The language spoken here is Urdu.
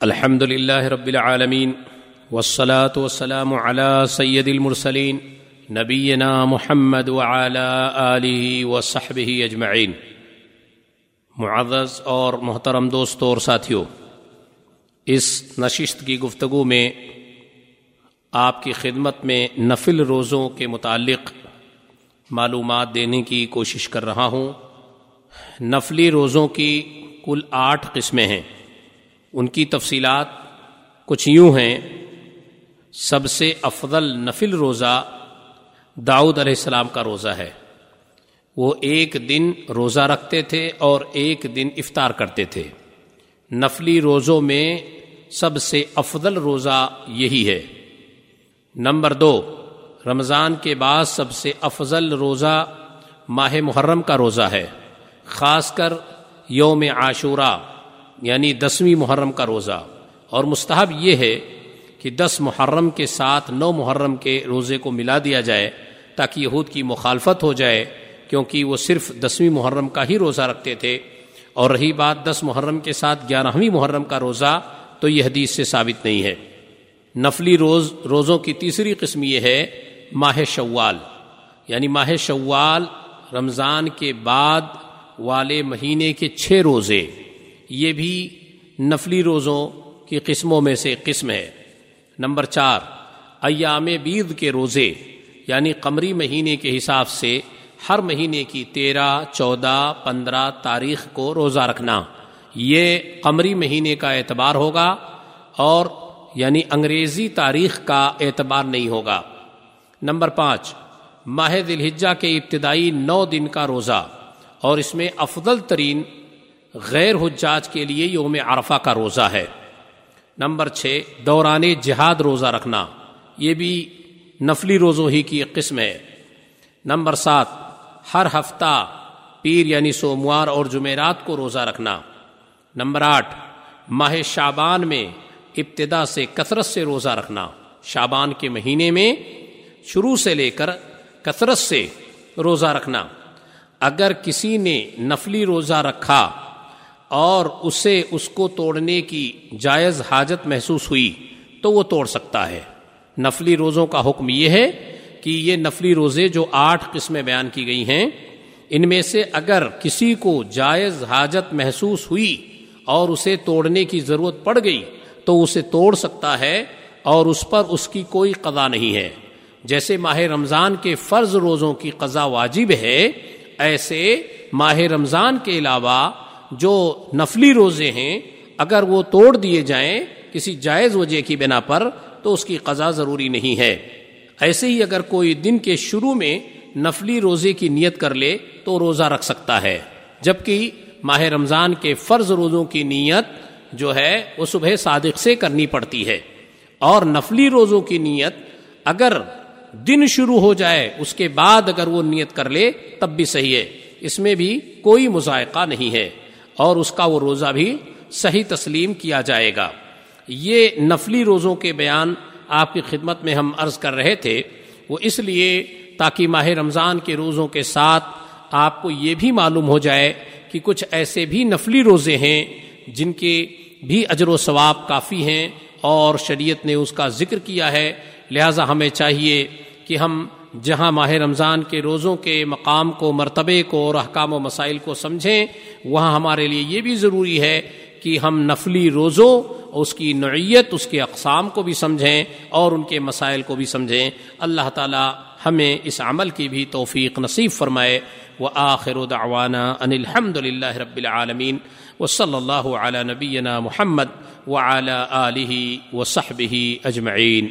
الحمد لله رب العالمين والصلاة والسلام على سيد المرسلين نبينا محمد وعلى آله وصحبه أجمعين. معزز اور محترم دوستوں اور ساتھیوں اس نشست کی گفتگو میں آپ کی خدمت میں نفل روزوں کے متعلق معلومات دینے کی کوشش کر رہا ہوں۔ نفلی روزوں کی کل آٹھ قسمیں ہیں۔ ان کی تفصیلات کچھ یوں ہیں۔ سب سے افضل نفل روزہ داؤد علیہ السلام کا روزہ ہے۔ وہ ایک دن روزہ رکھتے تھے اور ایک دن افطار کرتے تھے۔ نفلی روزوں میں سب سے افضل روزہ یہی ہے۔ نمبر دو، رمضان کے بعد سب سے افضل روزہ ماہ محرم کا روزہ ہے، خاص کر یوم عاشورہ۔ یعنی دسویں محرم کا روزہ۔ اور مستحب یہ ہے کہ دس محرم کے ساتھ نو محرم کے روزے کو ملا دیا جائے تاکہ یہود کی مخالفت ہو جائے، کیونکہ وہ صرف دسویں محرم کا ہی روزہ رکھتے تھے۔ اور رہی بات دس محرم کے ساتھ گیارہویں محرم کا روزہ، تو یہ حدیث سے ثابت نہیں ہے۔ نفلی روز، روزوں کی تیسری قسم یہ ہے، ماہ شوال۔ یعنی ماہ شوال، رمضان کے بعد والے مہینے کے چھ روزے۔ یہ بھی نفلی روزوں کی قسموں میں سے قسم ہے۔ نمبر چار، ایام بید کے روزے یعنی قمری مہینے کے حساب سے ہر مہینے کی تیرہ، چودہ، پندرہ تاریخ کو روزہ رکھنا۔ یہ قمری مہینے کا اعتبار ہوگا اور یعنی انگریزی تاریخ کا اعتبار نہیں ہوگا۔ نمبر پانچ، ماہ دلحجہ کے ابتدائی نو دن کا روزہ اور اس میں افضل ترین غیر حجاج کے لیے یوم عرفہ کا روزہ ہے۔ نمبر چھ، دوران جہاد روزہ رکھنا۔ یہ بھی نفلی روزوں ہی کی ایک قسم ہے۔ نمبر سات، ہر ہفتہ پیر یعنی سوموار اور جمعرات کو روزہ رکھنا۔ نمبر آٹھ، ماہ شابان میں ابتدا سے کثرت سے روزہ رکھنا۔ شابان کے مہینے میں شروع سے لے کر کثرت سے روزہ رکھنا۔ اگر کسی نے نفلی روزہ رکھا اور اسے اس کو توڑنے کی جائز حاجت محسوس ہوئی تو وہ توڑ سکتا ہے۔ نفلی روزوں کا حکم یہ ہے کہ یہ نفلی روزے جو آٹھ قسمیں بیان کی گئی ہیں، ان میں سے اگر کسی کو جائز حاجت محسوس ہوئی اور اسے توڑنے کی ضرورت پڑ گئی تو اسے توڑ سکتا ہے اور اس پر اس کی کوئی قضا نہیں ہے۔ جیسے ماہ رمضان کے فرض روزوں کی قضا واجب ہے، ایسے ماہ رمضان کے علاوہ جو نفلی روزے ہیں، اگر وہ توڑ دیے جائیں کسی جائز وجہ کی بنا پر، تو اس کی قضا ضروری نہیں ہے۔ ایسے ہی اگر کوئی دن کے شروع میں نفلی روزے کی نیت کر لے، تو روزہ رکھ سکتا ہے۔ جبکہ ماہ رمضان کے فرض روزوں کی نیت جو ہے، وہ صبح صادق سے کرنی پڑتی ہے۔ اور نفلی روزوں کی نیت اگر دن شروع ہو جائے، اس کے بعد اگر وہ نیت کر لے، تب بھی صحیح ہے۔ اس میں بھی کوئی مذائقہ نہیں ہے۔ اور اس کا وہ روزہ بھی صحیح تسلیم کیا جائے گا۔ یہ نفلی روزوں کے بیان آپ کی خدمت میں ہم عرض کر رہے تھے۔ وہ اس لیے تاکہ ماہ رمضان کے روزوں کے ساتھ آپ کو یہ بھی معلوم ہو جائے کہ کچھ ایسے بھی نفلی روزے ہیں جن کے بھی اجر و ثواب کافی ہیں اور شریعت نے اس کا ذکر کیا ہے۔ لہذا ہمیں چاہیے کہ ہم جہاں ماہ رمضان کے روزوں کے مقام کو، مرتبے کو اور احکام و مسائل کو سمجھیں، وہاں ہمارے لیے یہ بھی ضروری ہے کہ ہم نفلی روزوں، اس کی نوعیت، اس کے اقسام کو بھی سمجھیں اور ان کے مسائل کو بھی سمجھیں۔ اللہ تعالی ہمیں اس عمل کی بھی توفیق نصیب فرمائے۔ وہ آخر دعوانا ان الحمد للہ رب العالمین۔ و صلی اللہ علیہ نبینا محمد و اعلیٰ علیہ و صحب اجمعین۔